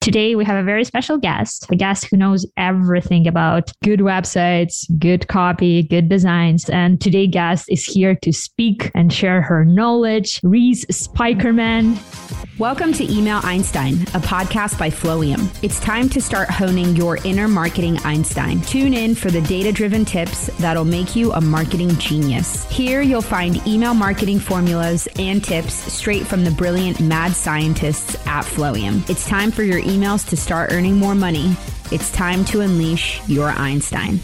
Today, we have a very special guest, a guest who knows everything about good websites, good copy, good designs. And today, guest is here to speak and share her knowledge. Reese Spykerman. Welcome to Email Einstein, a podcast by Flowium. It's time to start honing your inner marketing Einstein. Tune in for the data driven tips that'll make you a marketing genius. Here, you'll find email marketing formulas and tips straight from the brilliant mad scientists at Flowium. It's time for your emails to start earning more money. It's time to unleash your Einstein.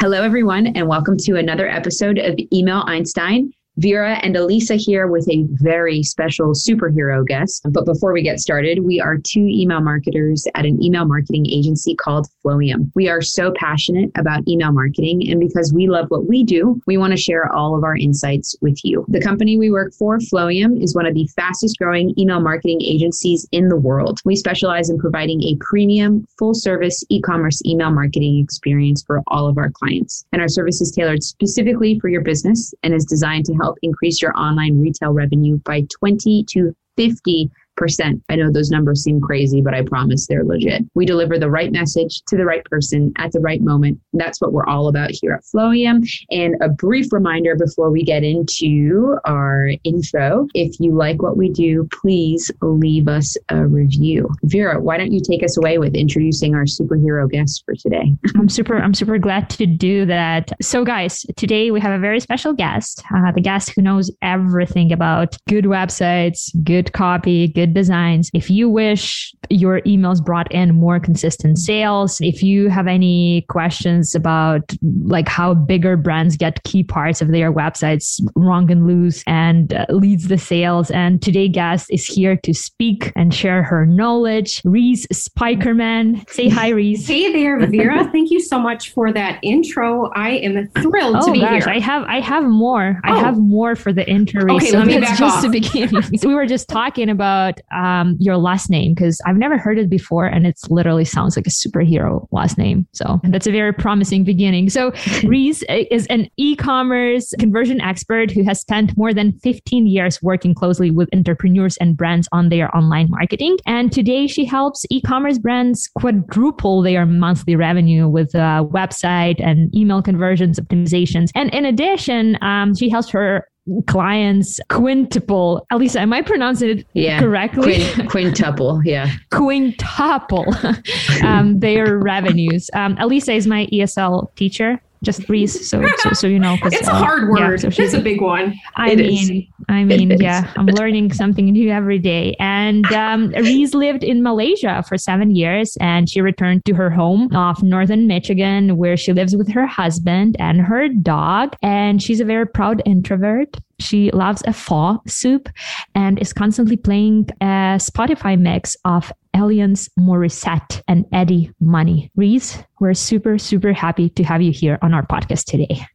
Hello, everyone, and welcome to another episode of Email Einstein. Vera and Elisa here with a very special superhero guest. But before we get started, we are two email marketers at an email marketing agency called Flowium. We are so passionate about email marketing, and because we love what we do, we want to share all of our insights with you. The company we work for, Flowium, is one of the fastest growing email marketing agencies in the world. We specialize in providing a premium, full service e commerce email marketing experience for all of our clients. And our service is tailored specifically for your business and is designed to help increase your online retail revenue by 20 to 50 percent. I know those numbers seem crazy, but I promise they're legit. We deliver the right message to the right person at the right moment. That's what we're all about here at Flowium. And a brief reminder before we get into our intro if you like what we do, please leave us a review. Vera, why don't you take us away with introducing our superhero guest for today? I'm super, I'm super glad to do that. So, guys, today we have a very special guest, uh, the guest who knows everything about good websites, good copy, good good designs. If you wish your emails brought in more consistent sales, if you have any questions about like how bigger brands get key parts of their websites wrong and loose and uh, leads the sales. And today guest is here to speak and share her knowledge. Reese Spykerman. Say hi, Reese. Hey there, Vera. Thank you so much for that intro. I am thrilled oh, to be gosh, here. I have I have more. Oh. I have more for the intro. Okay, so let me back just off. the beginning. so we were just talking about um, your last name because I've never heard it before, and it literally sounds like a superhero last name. So that's a very promising beginning. So Reese is an e-commerce conversion expert who has spent more than 15 years working closely with entrepreneurs and brands on their online marketing. And today she helps e-commerce brands quadruple their monthly revenue with a website and email conversions optimizations. And in addition, um, she helps her clients quintuple. Elisa, am I pronouncing it Yeah. correctly? Quin- quintuple, yeah. quintuple um, their revenues. Um, Elisa is my ESL teacher. Just Reese, so so, so you know. it's a uh, hard yeah, word. so she's it's a big one. I It is. mean, I It mean, is. yeah, I'm learning something new every day. And um, Reese lived in Malaysia for seven years, and she returned to her home of northern Michigan, where she lives with her husband and her dog. And she's a very proud introvert. She loves a pho soup and is constantly playing a Spotify mix of Alanis, Morissette, and Eddie Money. Reese, we're super, super happy to have you here on our podcast today.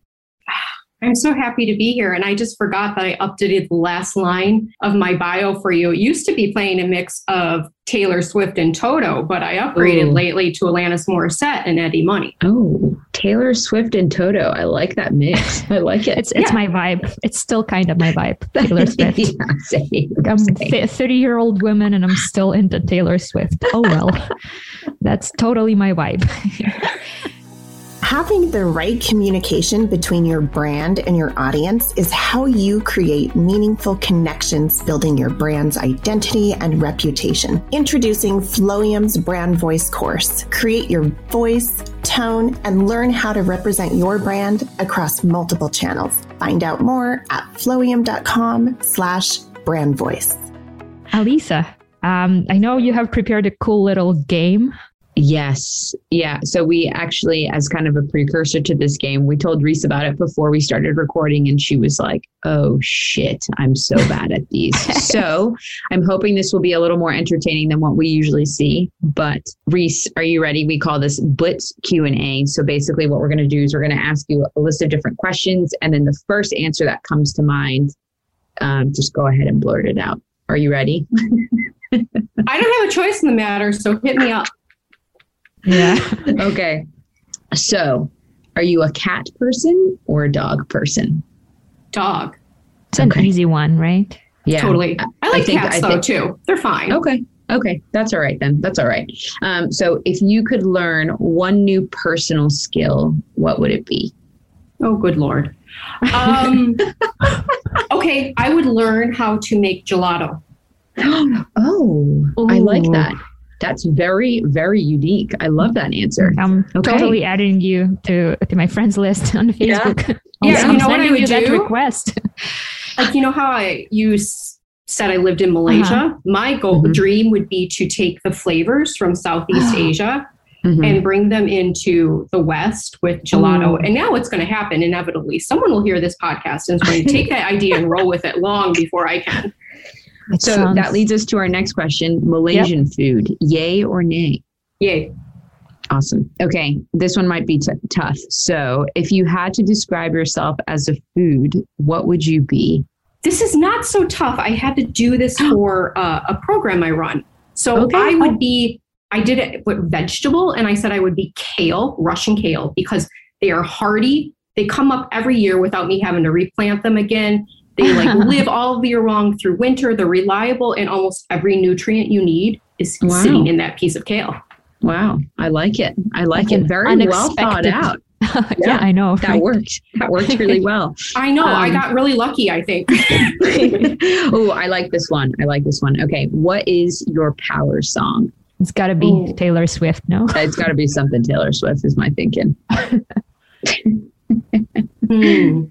I'm so happy to be here. And I just forgot that I updated the last line of my bio for you. It used to be playing a mix of Taylor Swift and Toto, but I upgraded Ooh. lately to Alanis Morissette and Eddie Money. Oh, Taylor Swift and Toto. I like that mix. I like it. It's it's Yeah. my vibe. It's still kind of my vibe. Taylor Swift. yeah, same, I'm a 30 year old woman and I'm still into Taylor Swift. Oh well, that's totally my vibe. Having the right communication between your brand and your audience is how you create meaningful connections, building your brand's identity and reputation. Introducing Flowium's Brand Voice course. Create your voice, tone, and learn how to represent your brand across multiple channels. Find out more at flowium.com slash brand voice. Elisa, um, I know you have prepared a cool little game Yes. Yeah. So we actually, as kind of a precursor to this game, we told Reese about it before we started recording, and she was like, oh shit, I'm so bad at these. so I'm hoping this will be a little more entertaining than what we usually see. But Reese, are you ready? We call this Blitz Q&A. So basically what we're going to do is we're going to ask you a list of different questions, and then the first answer that comes to mind, um, just go ahead and blurt it out. Are you ready? I don't have a choice in the matter, so hit me up. Yeah. okay. So, are you a cat person or a dog person? Dog. It's an Okay. easy one, right? Yeah. Totally. I like think- cats I though think- too. They're fine. Okay. Okay. That's all right then. That's all right. Um, so, if you could learn one new personal skill, what would it be? Oh, good lord. Um, okay, I would learn how to make gelato. oh, I like that. That's very, very unique. I love that answer. I'm Okay. totally adding you to to my friends list on Facebook. Yeah, I'm you know what I would you that do? request. Like you know how I you s- said I lived in Malaysia. My goal Mhm. dream would be to take the flavors from Southeast Asia Mhm. and bring them into the West with gelato. Ooh. And now it's going to happen inevitably. Someone will hear this podcast and is going to take that idea and roll with it long before I can. It So sounds- that leads us to our next question Malaysian food, yay or nay? Yay. Awesome. Okay, this one might be t- tough. So, if you had to describe yourself as a food, what would you be? This is not so tough. I had to do this for uh, a program I run. So Okay. I would be, I did it with vegetable and I said I would be kale, Russian kale, because they are hardy. They come up every year without me having to replant them again. They like live all year long through winter. They're reliable and almost every nutrient you need is Wow. sitting in that piece of kale. Wow, I like it. I like Like it. an Very well thought out. yeah, Yeah, I know. That right? worked. That worked really well. I know. I Um, got really lucky, I think. oh, I like this one. I like this one. Okay, what is your power song? It's got to be Ooh. Taylor Swift, no? It's got to be something Taylor Swift, is my thinking. Hmm.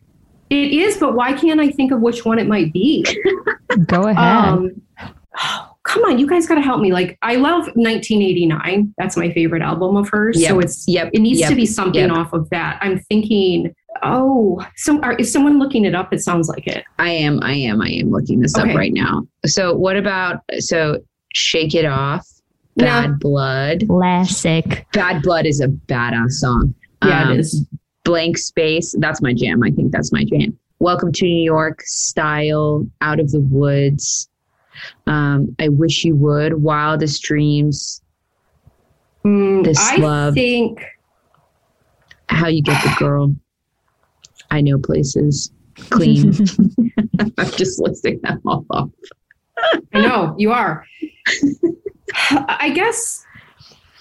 It is, but why can't I think of which one it might be? Go ahead. Um, oh, come on, you guys got to help me. Like, I love 1989. That's my favorite album of hers. So it's yep, it needs yep, to be something yep. off of that. I'm thinking, oh, so are, is someone looking it up? It sounds like it. I am. I am. I am looking this up right now. So, what about so Shake It Off, Yeah. Bad Blood? Classic. Bad Blood is a badass song. Yeah, Um, it is. Blank Space, that's my jam. I think that's my jam. Welcome to New York, Style, Out of the Woods. Um, I Wish You Would, Wildest Dreams, Mm, This I Love. think How You Get the Girl. I Know Places, Clean. I'm just listing them all off. I know you are. I guess.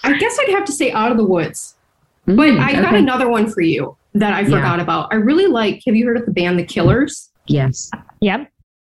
I guess I'd have to say out of the woods. But Mm, I got okay. another one for you that I Yeah. forgot about. I really like. Have you heard of the band The Killers? Yes. Yep.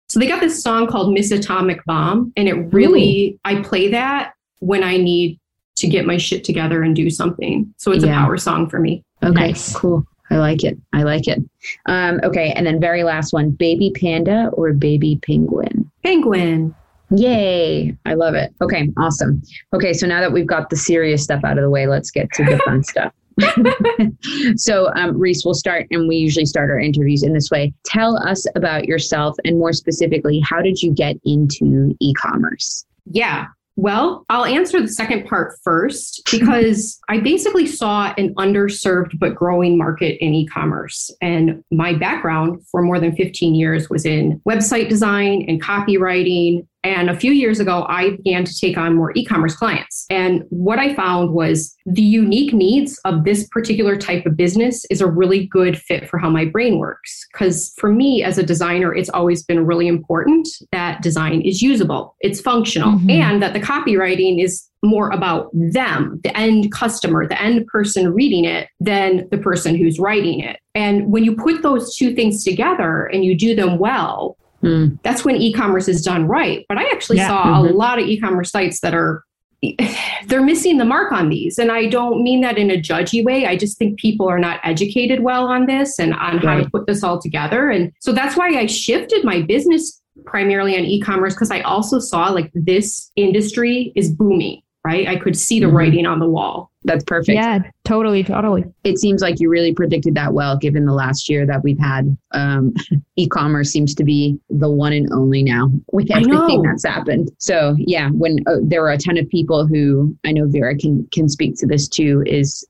So they got this song called Miss Atomic Bomb, and it really, I play that when I need to get my shit together and do something. So it's Yeah. a power song for me. Okay, Nice. cool. I like it. I like it. Um, okay, and then very last one baby panda or baby penguin? Penguin. Yay. I love it. Okay, awesome. Okay, so now that we've got the serious stuff out of the way, let's get to the fun stuff. so, um, Reese, we'll start, and we usually start our interviews in this way. Tell us about yourself, and more specifically, how did you get into e commerce? Yeah. Well, I'll answer the second part first because I basically saw an underserved but growing market in e commerce. And my background for more than 15 years was in website design and copywriting. And a few years ago, I began to take on more e commerce clients. And what I found was the unique needs of this particular type of business is a really good fit for how my brain works. Because for me as a designer, it's always been really important that design is usable, it's functional, Mhm. and that the copywriting is more about them, the end customer, the end person reading it, than the person who's writing it. And when you put those two things together and you do them well, Hmm. that's when e-commerce is done right. But I actually Yeah. saw Mhm. a lot of e-commerce sites that are they're missing the mark on these. And I don't mean that in a judgy way. I just think people are not educated well on this and on how to put this all together. And so that's why I shifted my business primarily on e-commerce because I also saw like this industry is booming right? I could see the Mhm. writing on the wall. That's perfect. Yeah, totally, totally. It seems like you really predicted that well, given the last year that we've had. Um, e-commerce seems to be the one and only now with everything that's happened. So yeah, when uh, there were a ton of people who I know Vera can can speak to this too, is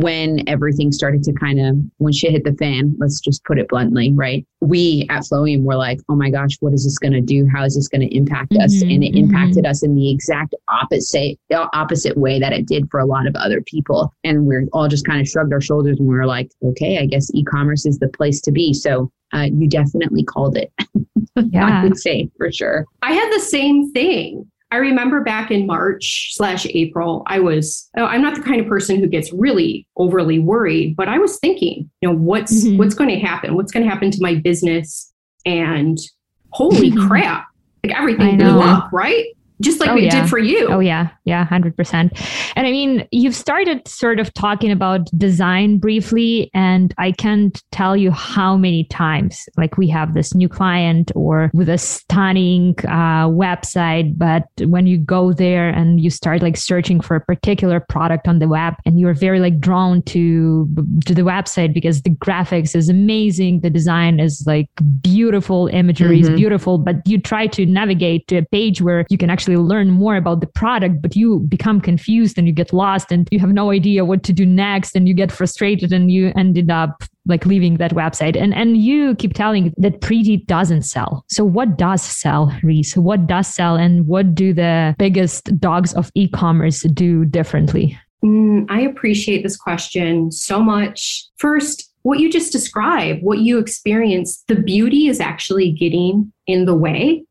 when everything started to kind of when shit hit the fan. Let's just put it bluntly, right? We at Flowium were like, oh my gosh, what is this going to do? How is this going to impact us? Mhm, And it mhm. impacted us in the exact opposite opposite way that it did for a lot of other people. And we're all just kind of shrugged our shoulders and we were like, okay, I guess e-commerce is the place to be. So uh, you definitely called it. yeah. I Yeah. would say for sure. I had the same thing. I remember back in March slash April, I was, oh, I'm not the kind of person who gets really overly worried, but I was thinking, you know, what's, Mhm. what's going to happen? What's going to happen to my business? And holy crap, like everything blew up, right? Just like Oh, it yeah. did for you. Oh yeah, yeah, hundred percent. And I mean, you've started sort of talking about design briefly, and I can't tell you how many times like we have this new client or with a stunning uh, website, but when you go there and you start like searching for a particular product on the web, and you're very like drawn to to the website because the graphics is amazing, the design is like beautiful, imagery is Mhm. beautiful, but you try to navigate to a page where you can actually learn more about the product, but you become confused and you get lost and you have no idea what to do next and you get frustrated and you ended up like leaving that website. And and you keep telling that pretty doesn't sell. So what does sell, Reese? What does sell and what do the biggest dogs of e-commerce do differently? Mm, I appreciate this question so much. First, what you just described, what you experience, the beauty is actually getting in the way,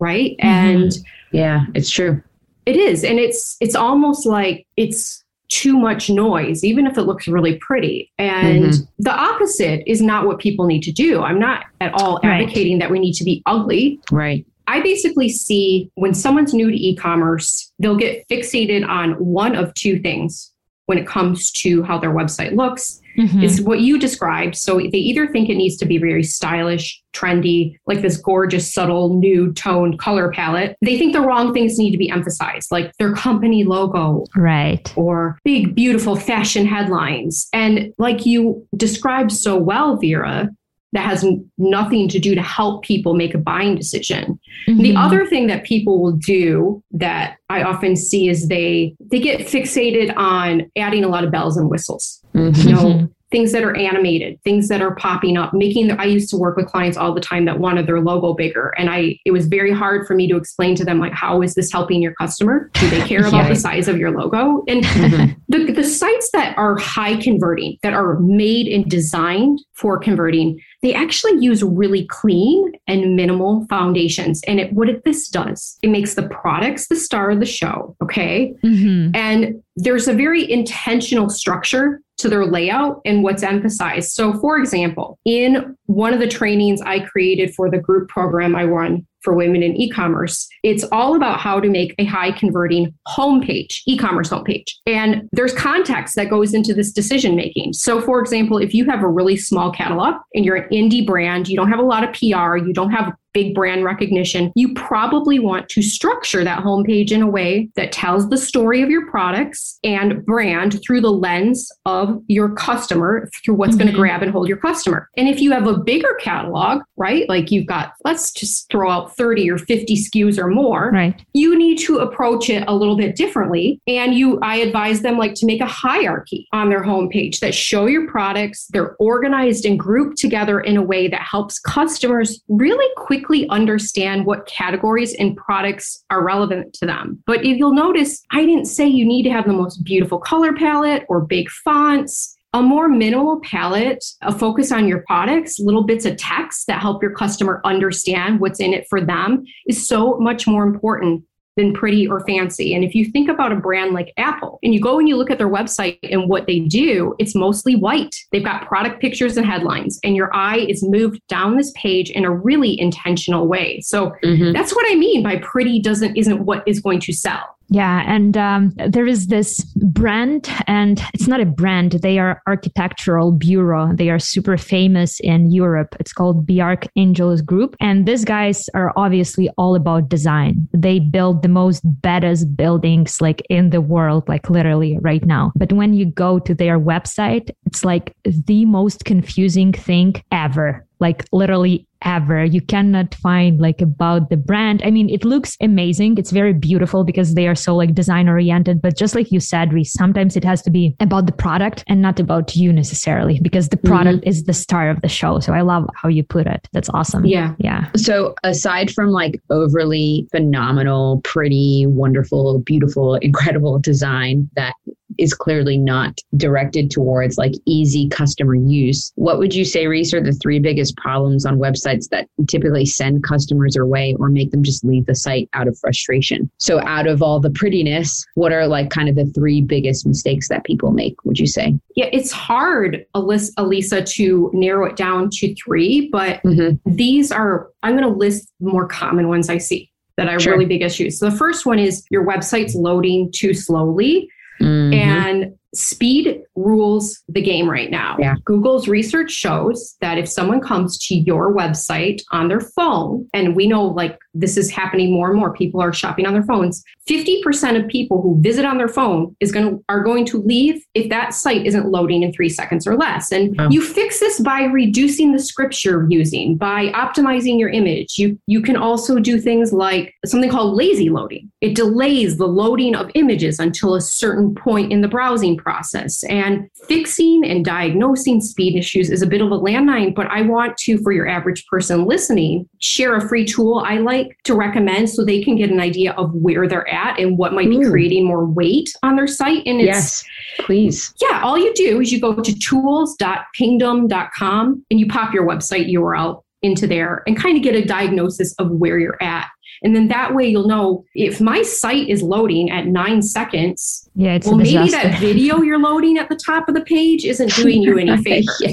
right? Mhm. And Yeah, it's true. it is. And it's it's almost like it's too much noise, even if it looks really pretty. And Mhm. the opposite is not what people need to do. I'm not at all advocating that we need to be ugly. Right. I basically see when someone's new to e commerce, they'll get fixated on one of two things when it comes to how their website looks. Mhm. It's what you described. So they either think it needs to be very stylish, trendy, like this gorgeous, subtle, nude toned color palette. They think the wrong things need to be emphasized, like their company logo Right. or big, beautiful fashion headlines. And like you described so well, Vera, that has nothing to do to help people make a buying decision. The Mhm. other thing that people will do that I often see is they they get fixated on adding a lot of bells and whistles. Mhm. You know, things that are animated, things that are popping up, making the, I used to work with clients all the time that wanted their logo bigger. And I it was very hard for me to explain to them like how is this helping your customer? Do they care about the size of your logo? And Mhm. the, the sites that are high converting, that are made and designed for converting, they actually use really clean and minimal foundations. And it, what it, this does, it makes the products the star of the show. Okay. Mhm. And there's a very intentional structure to their layout and what's emphasized. So, for example, in one of the trainings I created for the group program I run for women in e commerce, it's all about how to make a high converting homepage, e commerce homepage. And there's context that goes into this decision making. So, for example, if you have a really small catalog and you're an indie brand, you don't have a lot of PR, you don't have big brand recognition, you probably want to structure that homepage in a way that tells the story of your products and brand through the lens of your customer, through what's going Mhm. to grab and hold your customer. And if you have a bigger catalog, right, like you've got, let's just throw out 30 or 50 SKUs or more, Right. you need to approach it a little bit differently. And you i advise them like to make a hierarchy on their homepage that show your products they're organized and grouped together in a way that helps customers really quickly understand what categories and products are relevant to them. But if you'll notice i didn't say you need to have the most beautiful color palette or big fonts a more minimal palette, a focus on your products, little bits of text that help your customer understand what's in it for them is so much more important than pretty or fancy. And if you think about a brand like Apple and you go and you look at their website and what they do, it's mostly white. They've got product pictures and headlines, and your eye is moved down this page in a really intentional way. So Mhm. that's what I mean by pretty doesn't isn't what is going to sell. Yeah, and um, there is this brand, and it's not a brand. They are architectural bureau. They are super famous in Europe. It's called Bjarke Ingels Group, and these guys are obviously all about design. They build the most badass buildings like in the world, like literally right now. But when you go to their website, it's like the most confusing thing ever like literally ever. You cannot find like about the brand. I mean, it looks amazing. It's very beautiful because they are so like design oriented. But just like you said, Reese, sometimes it has to be about the product and not about you necessarily because the product mm-hmm. is the star of the show. So I love how you put it. That's awesome. Yeah. Yeah. So aside from like overly phenomenal, pretty, wonderful, beautiful, incredible design that is clearly not directed towards like easy customer use. What would you say, Reese, are the three biggest problems on websites that typically send customers away or make them just leave the site out of frustration? So, out of all the prettiness, what are like kind of the three biggest mistakes that people make, would you say? Yeah, it's hard, Elisa, to narrow it down to three, but mm-hmm. these are, I'm going to list more common ones I see that are sure. really big issues. So the first one is your website's loading too slowly. Mm-hmm. And speed rules the game right now. Yeah. Google's research shows that if someone comes to your website on their phone, and we know like this is happening more and more, people are shopping on their phones. 50% of people who visit on their phone is going to are going to leave if that site isn't loading in three seconds or less. And you fix this by reducing the scripts you're using, by optimizing your image. You you can also do things like something called lazy loading. It delays the loading of images until a certain point in the browsing process. And fixing and diagnosing speed issues is a bit of a landmine, but I want to, for your average person listening, share a free tool I like to recommend so they can get an idea of where they're at and what might be Ooh. creating more weight on their site. And yes, please. Yeah, all you do is you go to tools.pingdom.com and you pop your website URL into there and kind of get a diagnosis of where you're at. And then that way you'll know if my site is loading at nine seconds. Yeah, it's well, maybe that video you're loading at the top of the page isn't doing you any favors. yeah.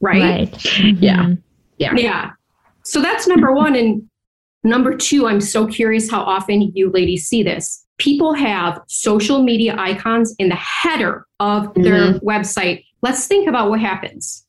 Right? right. Mm-hmm. Yeah. Yeah. Yeah. So that's number one. And number two, I'm so curious how often you ladies see this. People have social media icons in the header of their mm-hmm. website. Let's think about what happens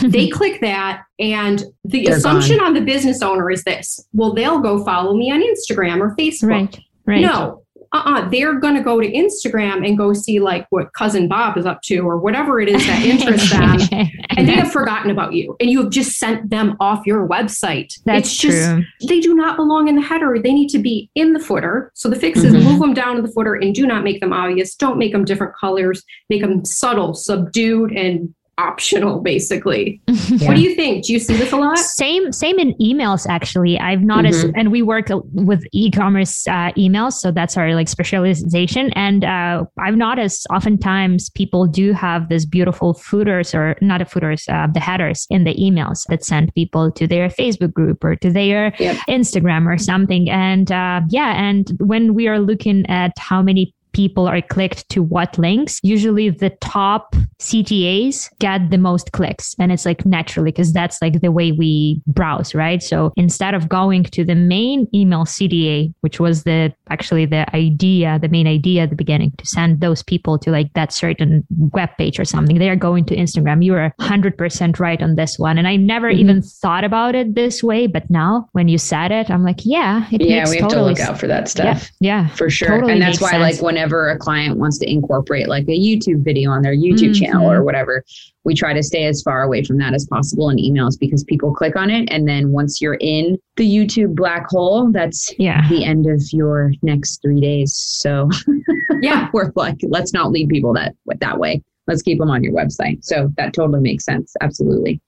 they click that and the They're assumption gone. on the business owner is this well they'll go follow me on instagram or facebook right, right. no uh-uh, they're going to go to Instagram and go see like what cousin Bob is up to or whatever it is that interests them. and they have forgotten about you and you have just sent them off your website. That's it's just, true. they do not belong in the header. They need to be in the footer. So the fix is mm-hmm. move them down to the footer and do not make them obvious. Don't make them different colors. Make them subtle, subdued, and optional basically yeah. what do you think do you see this a lot same same in emails actually i've noticed mm-hmm. and we work with e-commerce uh, emails so that's our like specialization and uh, i've noticed oftentimes people do have this beautiful footers or not a footers uh, the headers in the emails that send people to their facebook group or to their yep. instagram or something and uh, yeah and when we are looking at how many people are clicked to what links, usually the top CTAs get the most clicks. And it's like naturally, because that's like the way we browse, right? So instead of going to the main email CTA, which was the actually the idea, the main idea at the beginning to send those people to like that certain web page or something, they are going to Instagram. You are 100% right on this one. And I never mm-hmm. even thought about it this way. But now when you said it, I'm like, yeah, it yeah, we have totally to look out for that stuff. Yeah, yeah for sure. Totally and that's why, sense. like, whenever whenever a client wants to incorporate like a YouTube video on their YouTube mm-hmm. channel or whatever, we try to stay as far away from that as possible in emails because people click on it. And then once you're in the YouTube black hole, that's yeah. the end of your next three days. So yeah, we're like, let's not lead people that that way. Let's keep them on your website. So that totally makes sense. Absolutely.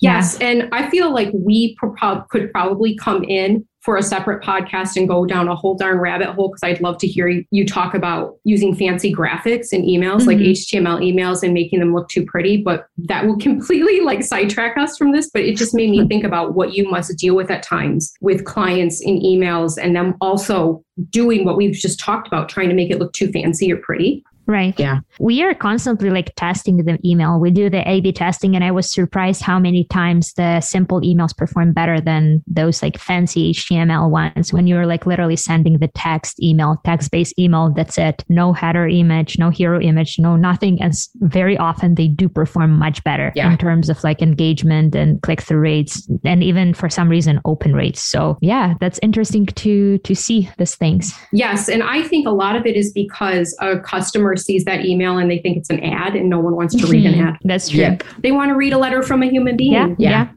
Yes. Yeah. And I feel like we pro- could probably come in for a separate podcast and go down a whole darn rabbit hole because I'd love to hear you talk about using fancy graphics in emails mm-hmm. like HTML emails and making them look too pretty. But that will completely like sidetrack us from this. But it just made me think about what you must deal with at times with clients in emails and them also doing what we've just talked about, trying to make it look too fancy or pretty. Right. Yeah. We are constantly like testing the email. We do the A B testing, and I was surprised how many times the simple emails perform better than those like fancy HTML ones when you're like literally sending the text email, text based email. That's it. No header image, no hero image, no nothing. And very often they do perform much better yeah. in terms of like engagement and click through rates and even for some reason open rates. So yeah, that's interesting to to see these things. Yes. And I think a lot of it is because a customer sees that email and they think it's an ad and no one wants to read an Mhm. ad. That's true. Yep. They want to read a letter from a human being. Yeah. Yeah. Yeah.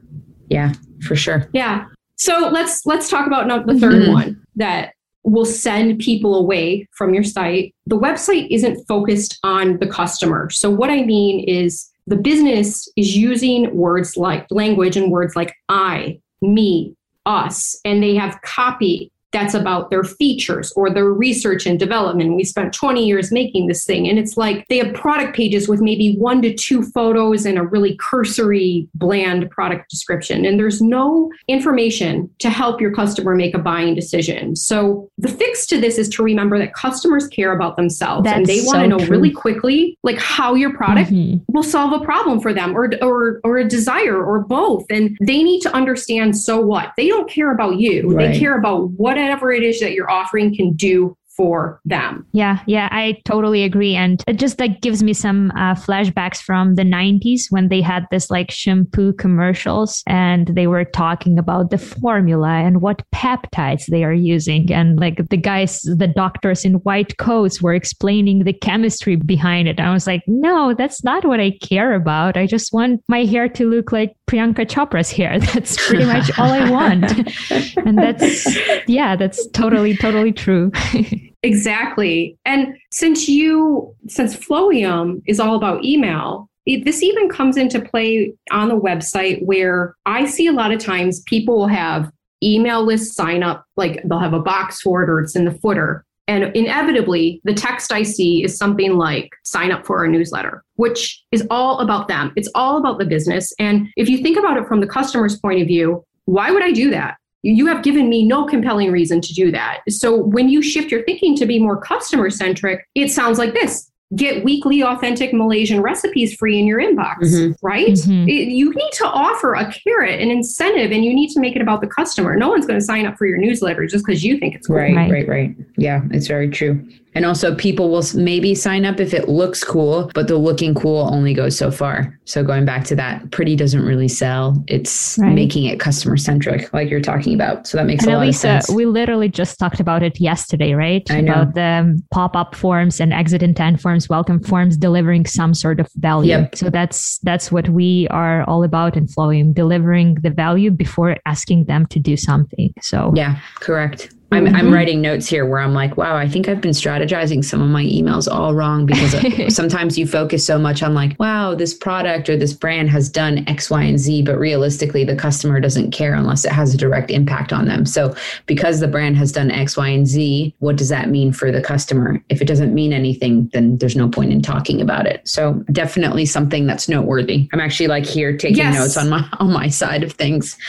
Yeah, for sure. Yeah. So let's let's talk about now the 3rd Mhm. one that will send people away from your site. The website isn't focused on the customer. So what I mean is the business is using words like language and words like I, me, us, and they have copy that's about their features or their research and development. We spent 20 years making this thing. And it's like they have product pages with maybe one to two photos and a really cursory, bland product description. And there's no information to help your customer make a buying decision. So the fix to this is to remember that customers care about themselves and they want to so know true. really quickly like how your product Mhm. will solve a problem for them or, or or a desire or both and they need to understand so what they don't care about you Right. they care about whatever it is that you're offering can do for them Yeah, yeah, I totally agree. And it just like gives me some uh, flashbacks from the 90s when they had this like shampoo commercials and they were talking about the formula and what peptides they are using. And like the guys, the doctors in white coats were explaining the chemistry behind it. I was like, no, that's not what I care about. I just want my hair to look like Priyanka Chopra's hair. That's pretty much all I want. and that's, yeah, that's totally, totally true. exactly. And since you since flowium is all about email it, this even comes into play on the website where i see a lot of times people will have email list sign up like they'll have a box for it or it's in the footer. And inevitably the text i see is something like sign up for our newsletter which is all about them. It's all about the business. And if you think about it from the customer's point of view why would i do that you have given me no compelling reason to do that. So when you shift your thinking to be more customer centric, it sounds like this. Get weekly authentic Malaysian recipes free in your inbox, Mhm. right? Mhm. It- you need to offer a carrot, an incentive, and you need to make it about the customer. No one's going to sign up for your newsletter just because you think it's cool. Right, Right. right, right, Yeah, it's very true. And also, people will maybe sign up if it looks cool, but the looking cool only goes so far. So, going back to that, pretty doesn't really sell. It's Right. making it customer centric, like you're talking about. So, that makes And a lot of sense. we literally just talked about it yesterday, right? I know. About the um, pop-up forms and exit intent forms, welcome forms, delivering some sort of value. Yep. So that's that's what we are all about in Flowium, delivering the value before asking them to do something. So yeah, correct. I'm, I'm Mhm. writing notes here where I'm like, wow, I think I've been strategizing some of my emails all wrong because sometimes you focus so much on like, wow, this product or this brand has done X, Y, and Z, but realistically, the customer doesn't care unless it has a direct impact on them. So because the brand has done X, Y, and Z, what does that mean for the customer? If it doesn't mean anything, then there's no point in talking about it. So definitely something that's noteworthy. I'm actually like here taking Yes. notes on my on my side of things.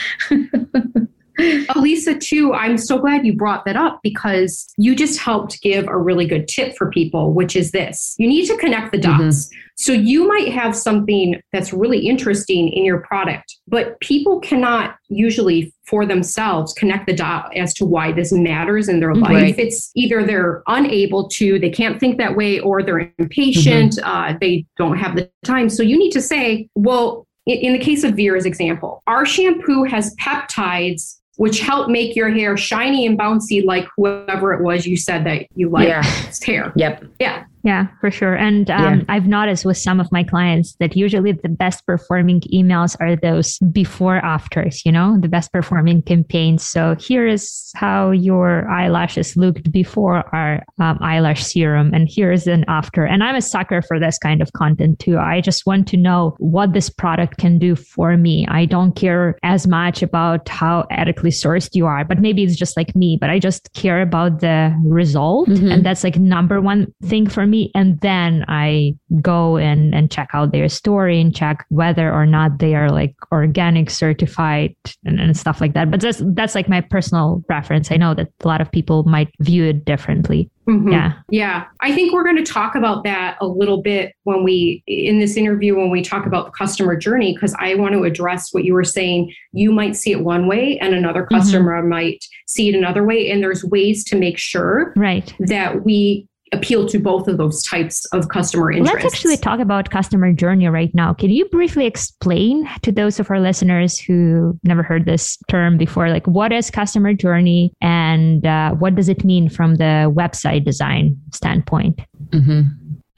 Elisa, too, I'm so glad you brought that up because you just helped give a really good tip for people, which is this you need to connect the dots. Mm-hmm. So you might have something that's really interesting in your product, but people cannot usually for themselves connect the dot as to why this matters in their mm-hmm. life. Right. It's either they're unable to, they can't think that way, or they're impatient, mm-hmm. uh, they don't have the time. So you need to say, well, in the case of Vera's example, our shampoo has peptides which help make your hair shiny and bouncy like whoever it was you said that you liked Yeah. hair. Yep. Yeah. Yeah, for sure. And um, Yeah. I've noticed with some of my clients that usually the best performing emails are those before afters, you know, the best performing campaigns. So here is how your eyelashes looked before our um, eyelash serum, and here is an after. And I'm a sucker for this kind of content too. I just want to know what this product can do for me. I don't care as much about how ethically sourced you are, but maybe it's just like me, but I just care about the result. Mhm. And that's like number one thing for me. And then I go and, and check out their story and check whether or not they are like organic certified and, and stuff like that. But that's that's like my personal preference. I know that a lot of people might view it differently. Mhm. Yeah. Yeah. I think we're going to talk about that a little bit when we, in this interview, when we talk about the customer journey, because I want to address what you were saying. You might see it one way and another Mm-hmm. customer might see it another way. And there's ways to make sure Right. that we appeal to both of those types of customer interests. Let's actually talk about customer journey right now. Can you briefly explain to those of our listeners who never heard this term before, like what is customer journey and uh, what does it mean from the website design standpoint? hmm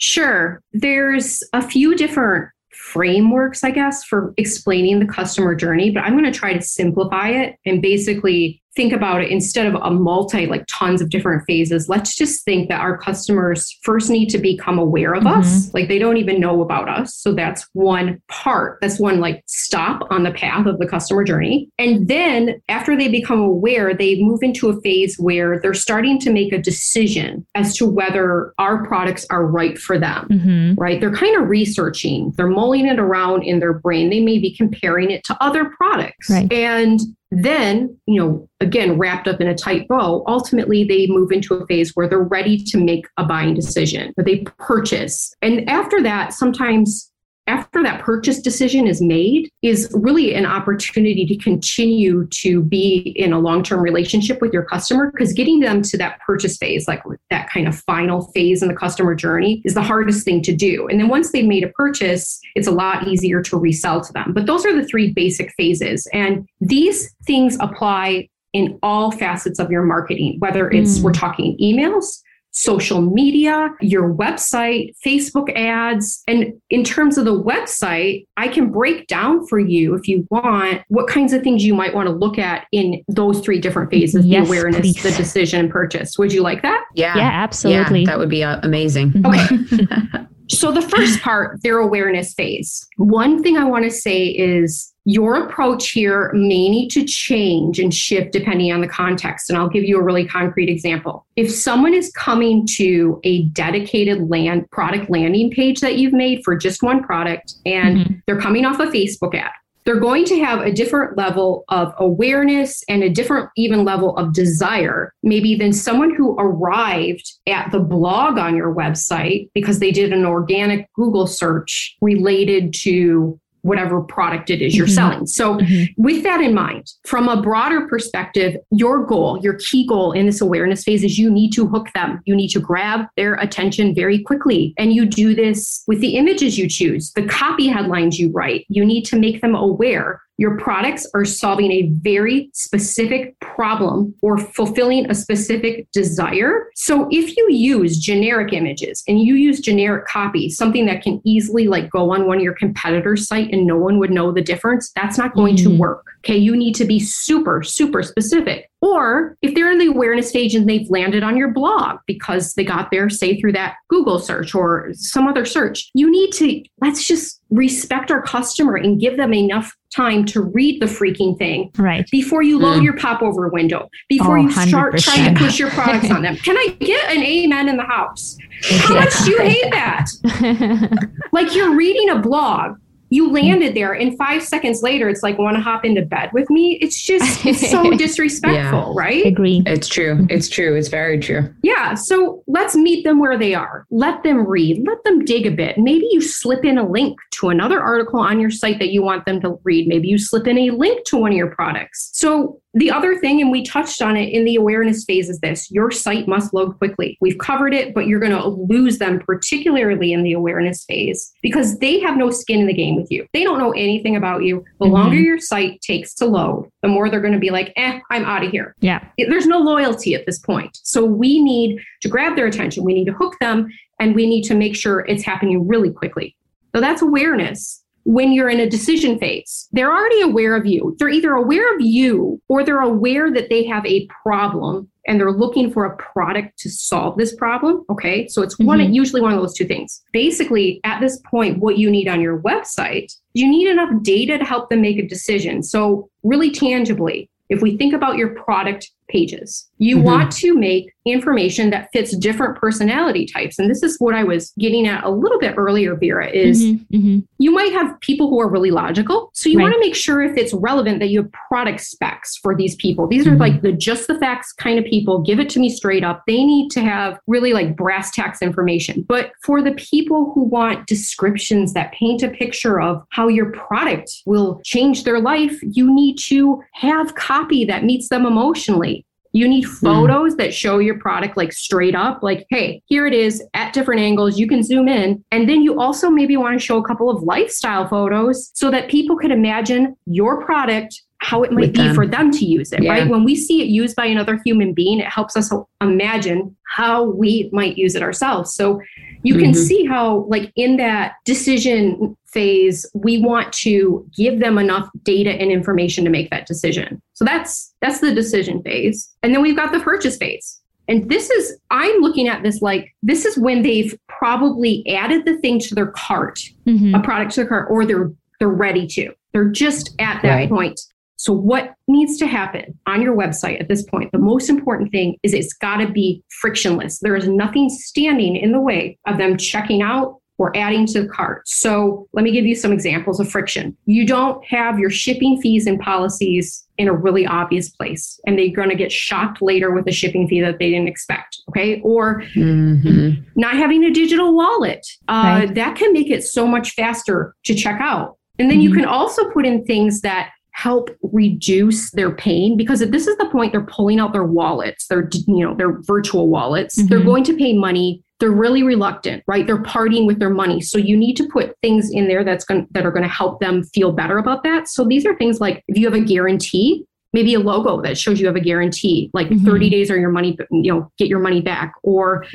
Sure. There's a few different frameworks, I guess, for explaining the customer journey, but I'm going to try to simplify it and basically think about it instead of a multi, like tons of different phases. Let's just think that our customers first need to become aware of us. Like they don't even know about us. So that's one part. That's one like stop on the path of the customer journey. And then after they become aware, they move into a phase where they're starting to make a decision as to whether our products are right for them hmm right? They're kind of researching, they're mulling it around in their brain. They may be comparing it to other products. Right. And then, you know, again, wrapped up in a tight bow, ultimately they move into a phase where they're ready to make a buying decision, or they purchase. And after that, sometimes after that purchase decision is made is really an opportunity to continue to be in a long-term relationship with your customer because getting them to that purchase phase like that kind of final phase in the customer journey is the hardest thing to do. And then once they've made a purchase it's a lot easier to resell to them. But those are the three basic phases. And these things apply in all facets of your marketing whether it's Mm. we're talking emails social media, your website, Facebook ads. And in terms of the website, I can break down for you if you want what kinds of things you might want to look at in those three different phases Yes, the awareness, please. the decision, and purchase. Would you like that? Yeah. Yeah, absolutely. Yeah, that would be uh, amazing. Mhm. Okay. So, the first part, their awareness phase. One thing I want to say is your approach here may need to change and shift depending on the context. And I'll give you a really concrete example. If someone is coming to a dedicated land product landing page that you've made for just one product and Mhm. they're coming off a Facebook ad, they're going to have a different level of awareness and a different even level of desire maybe than someone who arrived at the blog on your website because they did an organic google search related to whatever product it is you're Mhm. selling so Mhm. with that in mind, from a broader perspective, your goal, your key goal in this awareness phase is you need to hook them. You need to grab their attention very quickly. And you do this with the images you choose, the copy headlines you write. You need to make them aware your products are solving a very specific problem or fulfilling a specific desire. So if you use generic images and you use generic copy, something that can easily like go on one of your competitors' site and no one would know the difference, that's not going to Mhm. work. Okay, you need to be super, super specific. Or if they're in the awareness stage and they've landed on your blog because they got there, say through that Google search or some other search, you need to, let's just respect our customer and give them enough time to read the freaking thing Right. before you load Mm. your popover window, before Oh, you start trying 100%. to push your products on them. Can I get an amen in the house? How much do you hate that? Like you're reading a blog, you landed there, and five seconds later, it's like, want to hop into bed with me? It's just, it's so disrespectful, right? Agree. It's true. It's true. It's very true. Yeah. So let's meet them where they are. Let them read. Let them dig a bit. Maybe you slip in a link to another article on your site that you want them to read. Maybe you slip in a link to one of your products. So the other thing, and we touched on it in the awareness phase, is this your site must load quickly. We've covered it, but you're going to lose them, particularly in the awareness phase, because they have no skin in the game with you. They don't know anything about you. The Mhm. longer your site takes to load, the more they're going to be like, eh, I'm out of here yeah. there's no loyalty at this point. So we need to grab their attention. We need to hook them and we need to make sure it's happening really quickly. So that's awareness. When you're in a decision phase, they're already aware of you. They're either aware of you or they're aware that they have a problem and they're looking for a product to solve this problem. Okay. So it's one, Mhm. usually one of those two things. Basically, at this point, what you need on your website, you need enough data to help them make a decision. So, really tangibly, if we think about your product pages. You mm-hmm. want to make information that fits different personality types. And this is what I was getting at a little bit earlier, Vera, is mm-hmm. Mm-hmm. you might have people who are really logical. So you right. want to make sure if it's relevant that you have product specs for these people. These are like mm-hmm. the just the facts kind of people. Give it to me straight up. They need to have really like brass tacks information. But for the people who want descriptions that paint a picture of how your product will change their life, you need to have copy that meets them emotionally. You need hmm. photos mm. that show your product like straight up, like, hey, here it is at different angles. You can zoom in. And then you also maybe want to show a couple of lifestyle photos so that people can imagine your product how it might be them. for them to use it, yeah. right? When we see it used by another human being, it helps us imagine how we might use it ourselves. So you mm-hmm. can see how, like, in that decision phase, we want to give them enough data and information to make that decision. So that's that's the decision phase. And then we've got the purchase phase. And this is, I'm looking at this like this is when they've probably added the thing to their cart, mm-hmm. a product to their cart, or they're they're ready to. They're just at that right. point. So, what needs to happen on your website at this point? The most important thing is it's got to be frictionless. There is nothing standing in the way of them checking out or adding to the cart. So, let me give you some examples of friction. You don't have your shipping fees and policies in a really obvious place, and they're going to get shocked later with a shipping fee that they didn't expect. Okay. Or mm-hmm. not having a digital wallet. Uh, right. That can make it so much faster to check out. And then mm-hmm. you can also put in things that help reduce their pain because if this is the point they're pulling out their wallets their you know their virtual wallets mm-hmm. they're going to pay money they're really reluctant right they're partying with their money so you need to put things in there that's going that are going to help them feel better about that so these are things like if you have a guarantee maybe a logo that shows you have a guarantee like mm-hmm. 30 days or your money you know get your money back or.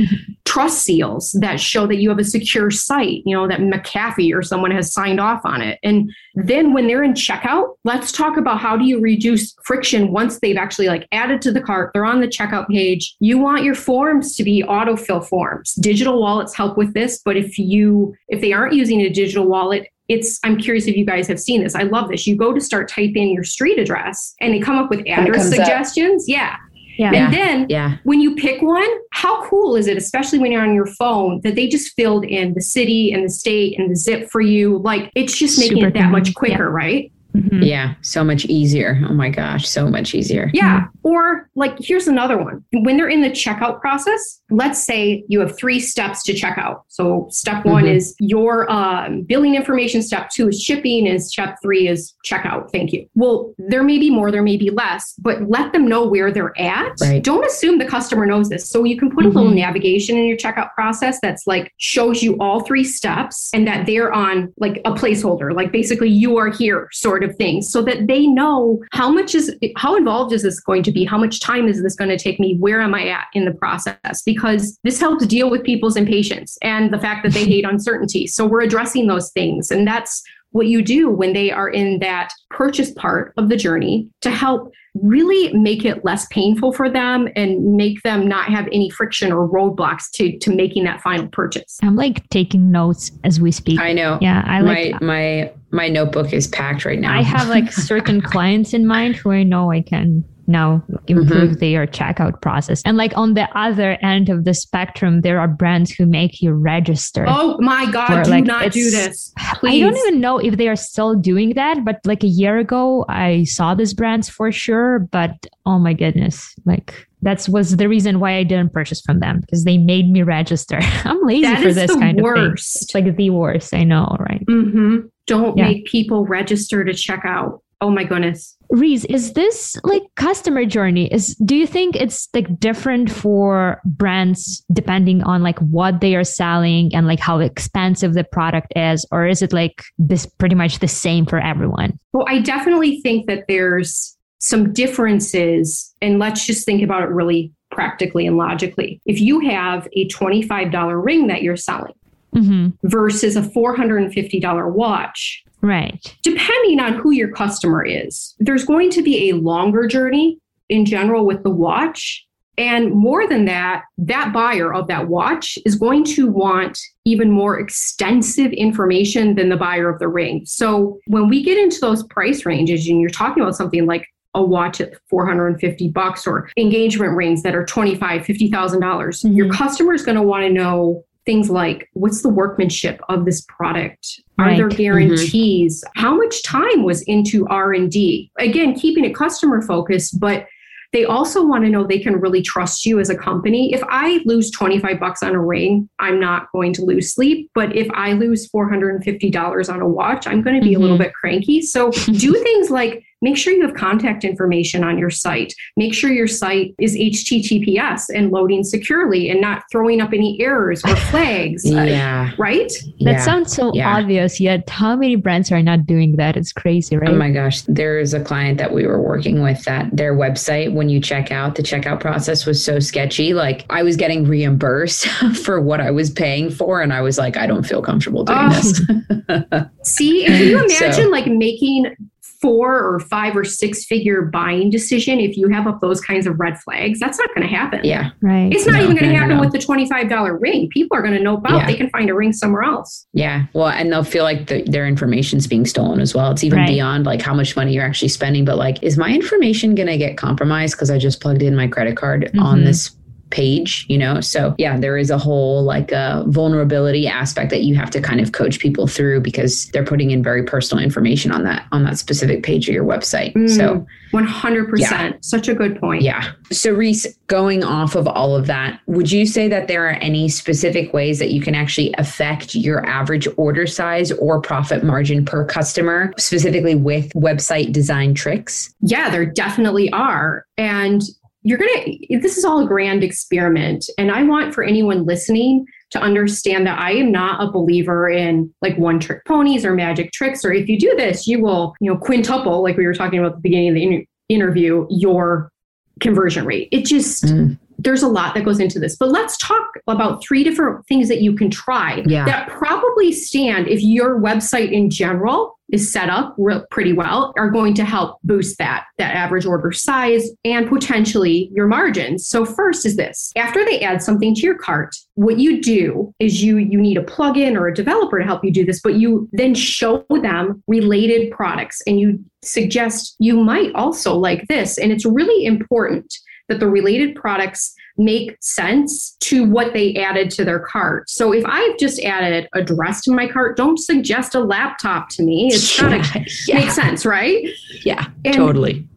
trust seals that show that you have a secure site you know that mcafee or someone has signed off on it. And then when they're in checkout let's talk about how do you reduce friction once they've actually like added to the cart they're on the checkout page. You want your forms to be autofill forms. Digital wallets help with this but if you if they aren't using a digital wallet it's i'm curious if you guys have seen this. I love this. You go to start typing your street address and they come up with address suggestions up. yeah yeah. And then yeah. when you pick one, how cool is it, especially when you're on your phone, that they just filled in the city and the state and the zip for you? Like it's just making Super it that much quicker, yeah. right? Mm-hmm. Yeah, so much easier. Oh my gosh, so much easier. Yeah. Mm-hmm. Or like here's another one. When they're in the checkout process, let's say you have three steps to check out. So step one mm-hmm. is your um, billing information, step two is shipping, and step three is checkout. Thank you. Well, there may be more, there may be less, but let them know where they're at. Right. Don't assume the customer knows this. So you can put a little mm-hmm. navigation in your checkout process that's like shows you all three steps and that they're on like a placeholder, like basically you are here sort of of things so that they know how much is how involved is this going to be? How much time is this going to take me? Where am i at in the process? Because this helps deal with people's impatience and the fact that they hate uncertainty. So we're addressing those things. And that's what you do when they are in that purchase part of the journey to help really make it less painful for them and make them not have any friction or roadblocks to to making that final purchase. I'm like taking notes as we speak. I know. Yeah, I like my my my notebook is packed right now. I have like certain clients in mind who I know I can now improve mm-hmm. their checkout process. And like on the other end of the spectrum, there are brands who make you register. Oh my God, do like, not do this. Please. I don't even know if they are still doing that, but like a year ago, I saw these brands for sure. But oh my goodness, like that was the reason why I didn't purchase from them because they made me register. I'm lazy that for this kind worst. of thing. It's like the worst. I know, right? Mm-hmm. Don't yeah. make people register to check out. Oh my goodness. Reese, is this like customer journey? Is do you think it's like different for brands depending on like what they are selling and like how expensive the product is, or is it like this pretty much the same for everyone? Well, I definitely think that there's some differences, and let's just think about it really practically and logically. If you have a $25 ring that you're selling mm-hmm. versus a $450 watch, Right. Depending on who your customer is, there's going to be a longer journey in general with the watch. And more than that, that buyer of that watch is going to want even more extensive information than the buyer of the ring. So when we get into those price ranges and you're talking about something like a watch at 450 bucks or engagement rings that are 25 $50000 your mm-hmm. customer is going to want to know things like what's the workmanship of this product? Are Right. there mm-hmm. guarantees? How much time was into r&d again keeping it customer focused but they also want to know they can really trust you as a company. If i lose 25 bucks on a ring i'm not going to lose sleep but if i lose $450 on a watch i'm going to be a little mm-hmm. bit cranky. So do things like make sure you have contact information on your site make sure your site is https and loading securely and not throwing up any errors or flags uh, Yeah. right That yeah. sounds so Yeah. obvious, yet how many brands are not doing that? It's crazy, right? Oh my gosh. There is a client that we were working with that their website, when you check out, the checkout process was so sketchy. Like I was getting reimbursed for what I was paying for. And I was like, I don't feel comfortable doing Oh. this. See, if you So- imagine like making four or five or six figure buying decision, if you have up those kinds of red flags, that's not going to happen. yeah. right. It's not No, even going to no, no, happen no. with the $25 ring. People are going to know about Yeah. they can find a ring somewhere else. Yeah. Well, and they'll feel like the, their information's being stolen as well. It's even Right. beyond like how much money you're actually spending, but like, is my information going to get compromised because I just plugged in my credit card on Mhm. this page, you know? So yeah, there is a whole like a vulnerability aspect that you have to kind of coach people through because they're putting in very personal information on that, on that specific page of your website. So Mm, 100%. Such a good point. yeah. So, Reese, going off of all of that, would you say that there are any specific ways that you can actually affect your average order size or profit margin per customer, specifically with website design tricks? Yeah, there definitely are. And you're going to, this is all a grand experiment. And I want for anyone listening to understand that I am not a believer in like one trick ponies or magic tricks, or if you do this, you will, you know, quintuple, like we were talking about at the beginning of the inter- interview, your conversion rate. It just, Mm. there's a lot that goes into this. But let's talk about three different things that you can try Yeah. that probably stand if your website in general is set up re- pretty well are going to help boost that that average order size and potentially your margins. So first is this. After they add something to your cart what you do is you you need a plugin or a developer to help you do this but you then show them related products and you suggest you might also like this. And it's really important that the related products make sense to what they added to their cart. So if I've just added a dress to my cart, don't suggest a laptop to me. It's gotta yeah, make sense, right? yeah, And totally.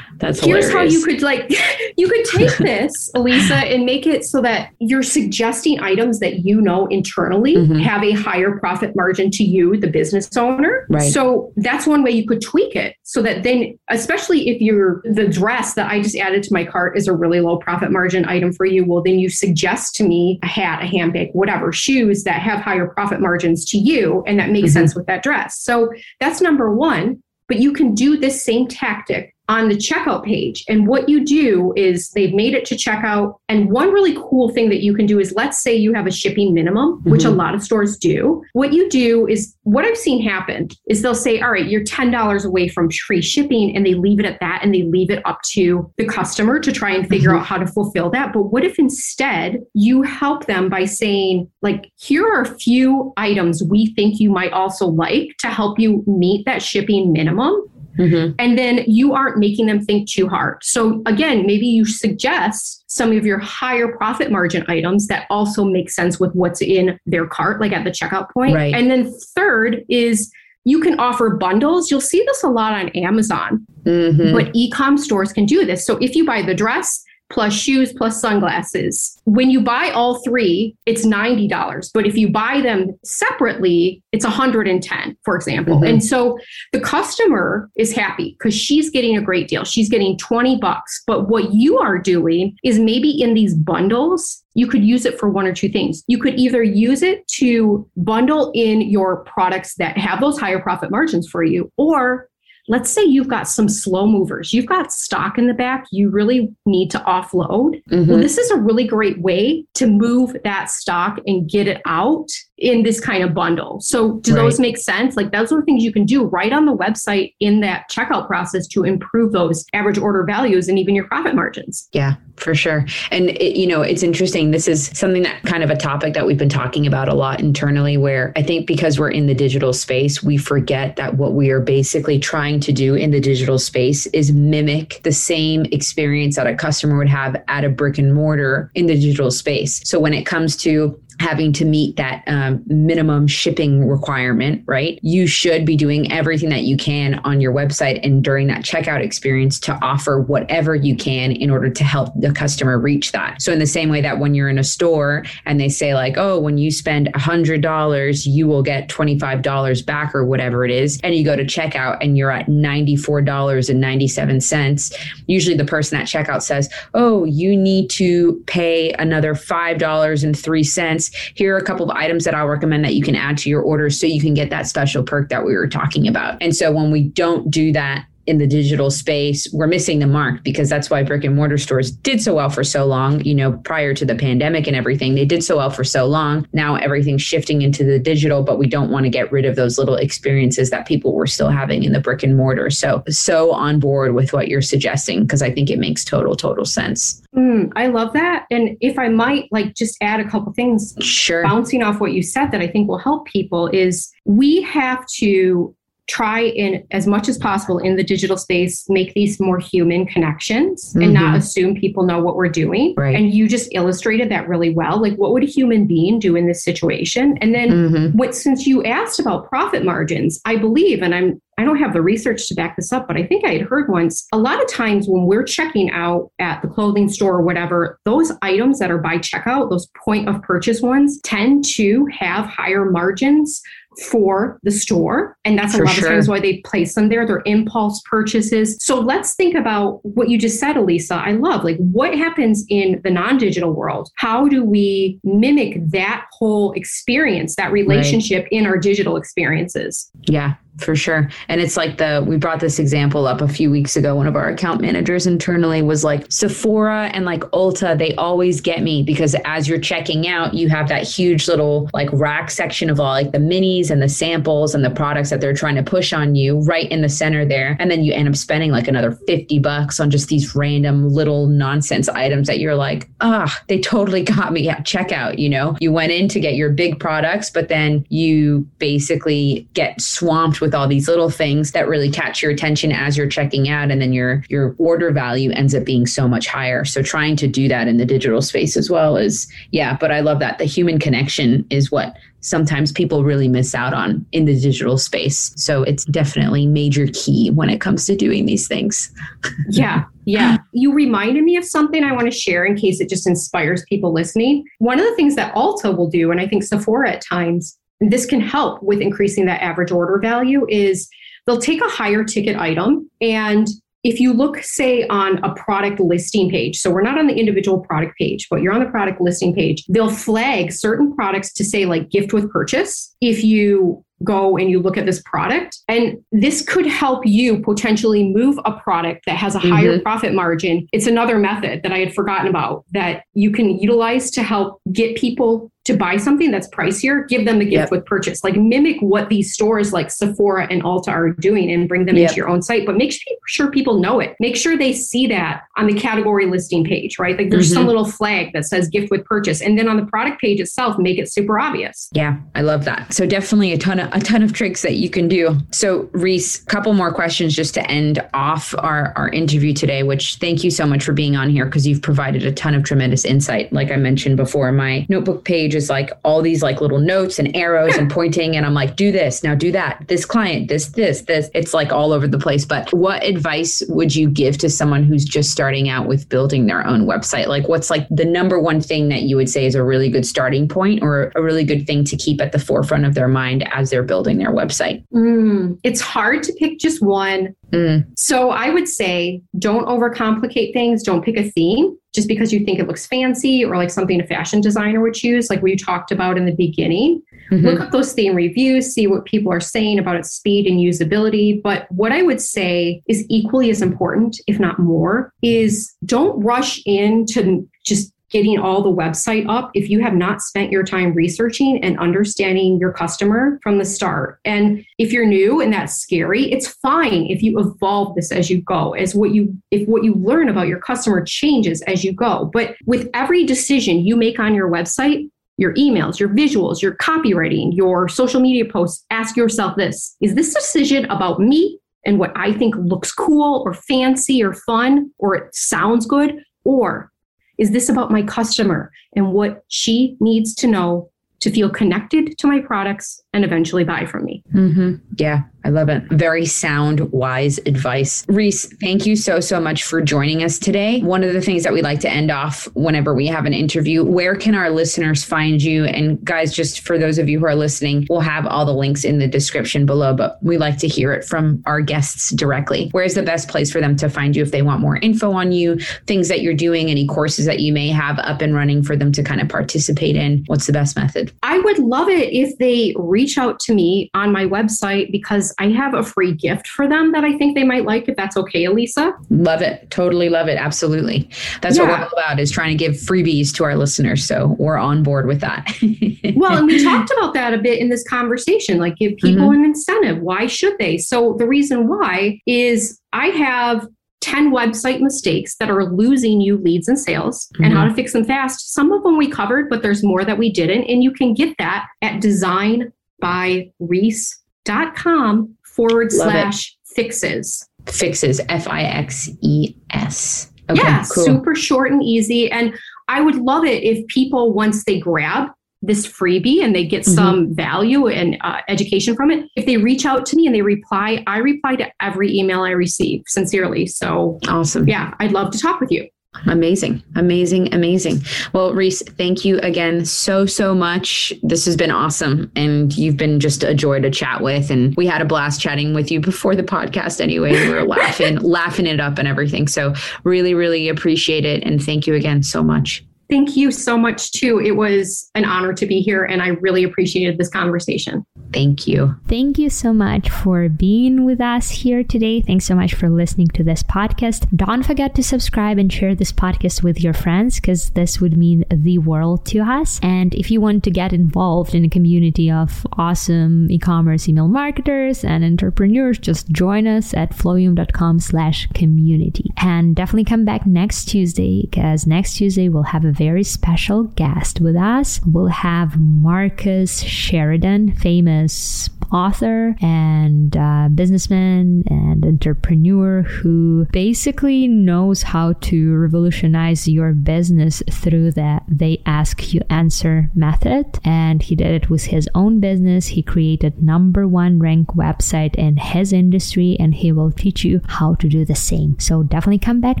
That's Here's hilarious. how you could like you could take this, Elisa, and make it so that you're suggesting items that you know internally Mhm. have a higher profit margin to you, the business owner. Right. So that's one way you could tweak it so that then, especially if you're the dress that I just added to my cart is a really low profit margin item for you, well, then you suggest to me a hat, a handbag, whatever, shoes that have higher profit margins to you, and that makes Mhm. sense with that dress. So that's number one. But you can do this same tactic on the checkout page. And what you do is they've made it to checkout. And one really cool thing that you can do is let's say you have a shipping minimum, which a Mhm. lot of stores do. What you do is what I've seen happen is they'll say, all right, you're $10 away from free shipping, and they leave it at that and they leave it up to the customer to try and figure Mhm. out how to fulfill that. But what if instead you help them by saying, like, here are a few items we think you might also like to help you meet that shipping minimum? Mhm. and then you aren't making them think too hard. So again, maybe you suggest some of your higher profit margin items that also make sense with what's in their cart, like at the checkout point. Right. And then third is you can offer bundles. You'll see this a lot on Amazon, Mhm. but e-com stores can do this. So if you buy the dress plus shoes plus sunglasses, when you buy all three, it's $90. But if you buy them separately, it's 110, for example. Mhm. And so the customer is happy because she's getting a great deal. She's getting 20 bucks. But what you are doing is maybe in these bundles, you could use it for one or two things. You could either use it to bundle in your products that have those higher profit margins for you, or let's say you've got some slow movers, you've got stock in the back you really need to offload. Mhm. Well, this is a really great way to move that stock and get it out in this kind of bundle. So do right. those make sense? Like those are things you can do right on the website in that checkout process to improve those average order values and even your profit margins. Yeah, for sure. And it, you know, it's interesting. This is something that kind of a topic that we've been talking about a lot internally where I think because we're in the digital space, we forget that what we are basically trying to do in the digital space is mimic the same experience that a customer would have at a brick and mortar in the digital space. So when it comes to having to meet that um, minimum shipping requirement, right? You should be doing everything that you can on your website and during that checkout experience to offer whatever you can in order to help the customer reach that. So, in the same way that when you're in a store and they say, like, oh, when you spend $100, you will get $25 back or whatever it is, and you go to checkout and you're at $94.97, usually the person at checkout says, oh, you need to pay another $5.03 here are a couple of items that I'll recommend that you can add to your order so you can get that special perk that we were talking about. And so when we don't do that in the digital space, we're missing the mark because that's why brick and mortar stores did so well for so long. You know, prior to the pandemic and everything, they did so well for so long. Now everything's shifting into the digital, but we don't want to get rid of those little experiences that people were still having in the brick and mortar. So, so on board with what you're suggesting because I think it makes total, total sense. Mm, I love that. And if I might like just add a couple things, sure. Bouncing off what you said that I think will help people is we have to try in as much as possible in the digital space make these more human connections mm-hmm. and not mm-hmm. assume people know what we're doing right. and you just illustrated that really well like what would a human being do in this situation and then mm-hmm. what since you asked about profit margins i believe and i'm I don't have the research to back this up, but I think I had heard once a lot of times when we're checking out at the clothing store or whatever, those items that are by checkout, those point of purchase ones, tend to have higher margins for the store. And that's a lot sure. of times why they place them there. They're impulse purchases. So let's think about what you just said, Elisa. I love like what happens in the non digital world? How do we mimic that whole experience, that relationship right. in our digital experiences? Yeah for sure. And it's like the, we brought this example up a few weeks ago. One of our account managers internally was like, Sephora and like Ulta, they always get me because as you're checking out, you have that huge little like rack section of all like the minis and the samples and the products that they're trying to push on you right in the center there. And then you end up spending like another 50 bucks on just these random little nonsense items that you're like, ah, they totally got me at checkout. You know, you went in to get your big products, but then you basically get swamped with with all these little things that really catch your attention as you're checking out and then your your order value ends up being so much higher. So trying to do that in the digital space as well is yeah but i love that. The human connection is what sometimes people really miss out on in the digital space. So it's definitely major key when it comes to doing these things. Yeah yeah. You reminded me of something i want to share in case it just inspires people listening. One of the things that Ulta will do and i think sephora at times this can help with increasing that average order value is they'll take a higher ticket item and if you look say on a product listing page so we're not on the individual product page but you're on the product listing page they'll flag certain products to say like gift with purchase if you go and you look at this product. And this could help you potentially move a product that has a mm-hmm. higher profit margin. It's another method that I had forgotten about that you can utilize to help get people to buy something that's pricier, give them the gift yep. with purchase. Like mimic what these stores like Sephora and Ulta are doing and bring them yep. into your own site. But make sure people know it. Make sure they see that on the category listing page, right? Like there's mm-hmm. some little flag that says gift with purchase. And then on the product page itself, make it super obvious. Yeah, I love that. So definitely a ton of a ton of tricks that you can do. So Reese, couple more questions just to end off our, our interview today, which thank you so much for being on here because you've provided a ton of tremendous insight. Like I mentioned before, my notebook page like all these like little notes and arrows and pointing and I'm like, do this, now do that. This client, this, this, this. It's like all over the place. But what advice would you give to someone who's just starting out with building their own website? Like what's like the number one thing that you would say is a really good starting point or a really good thing to keep at the forefront of their mind as they're building their website? Mm, it's hard to pick just one. Mm. So I would say don't overcomplicate things, don't pick a theme just because you think it looks fancy or like something a fashion designer would choose, like we talked about in the beginning. Mm-hmm. Look up those theme reviews, see what people are saying about its speed and usability. But what I would say is equally as important, if not more, is don't rush in to just getting all the website up if you have not spent your time researching and understanding your customer from the start. And if you're new and that's scary, it's fine if you evolve this as you go, as what you if what you learn about your customer changes as you go. But with every decision you make on your website, your emails, your visuals, your copywriting, your social media posts, ask yourself this Is this decision about me and what I think looks cool or fancy or fun or it sounds good? Or is this about my customer and what she needs to know to feel connected to my products and eventually buy from me? Mm-hmm. Yeah, I love it. Very sound, wise advice. Reese, thank you so, so much for joining us today. One of the things that we like to end off whenever we have an interview, where can our listeners find you? And guys, just for those of you who are listening, we'll have all the links in the description below, but we like to hear it from our guests directly. Where's the best place for them to find you if they want more info on you, things that you're doing, any courses that you may have up and running for them to kind of participate in? What's the best method? I would love it if they reach out to me on my website because I have a free gift for them that I think they might like, if that's okay, Elisa. Love it. Totally love it. Absolutely. That's yeah. what we're all about is trying to give freebies to our listeners. So we're on board with that. well, and we talked about that a bit in this conversation, like give people mm-hmm. an incentive. Why should they? So the reason why is I have 10 website mistakes that are losing you leads and sales mm-hmm. and how to fix them fast. Some of them we covered, but there's more that we didn't. And you can get that at design by Reese dot com forward Love slash it. fixes. Fixes, F I X E S. Okay, yeah, cool. super short and easy. And I would love it if people, once they grab this freebie and they get mm-hmm. some value and uh, education from it, if they reach out to me and they reply, I reply to every email I receive sincerely. So awesome. Yeah, I'd love to talk with you. Amazing, amazing, amazing. Well, Reese, thank you again so, so much. This has been awesome. And you've been just a joy to chat with. And we had a blast chatting with you before the podcast anyway. We were laughing, laughing it up and everything. So, really, really appreciate it. And thank you again so much. Thank you so much, too. It was an honor to be here, and I really appreciated this conversation. Thank you. Thank you so much for being with us here today. Thanks so much for listening to this podcast. Don't forget to subscribe and share this podcast with your friends because this would mean the world to us. And if you want to get involved in a community of awesome e-commerce email marketers and entrepreneurs, just join us at flowium.com slash community. And definitely come back next Tuesday because next Tuesday we'll have a very special guest with us. We'll have Marcus Sheridan, famous author and uh, businessman and entrepreneur who basically knows how to revolutionize your business through the they ask you answer method. And he did it with his own business. He created number one rank website in his industry and he will teach you how to do the same. So definitely come back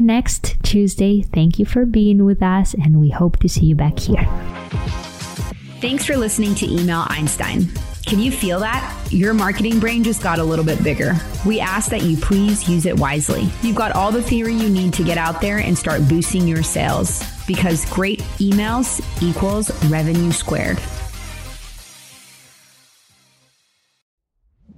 next tuesday. Thank you for being with us and we we hope to see you back here. Thanks for listening to Email Einstein. Can you feel that? Your marketing brain just got a little bit bigger. We ask that you please use it wisely. You've got all the theory you need to get out there and start boosting your sales because great emails equals revenue squared.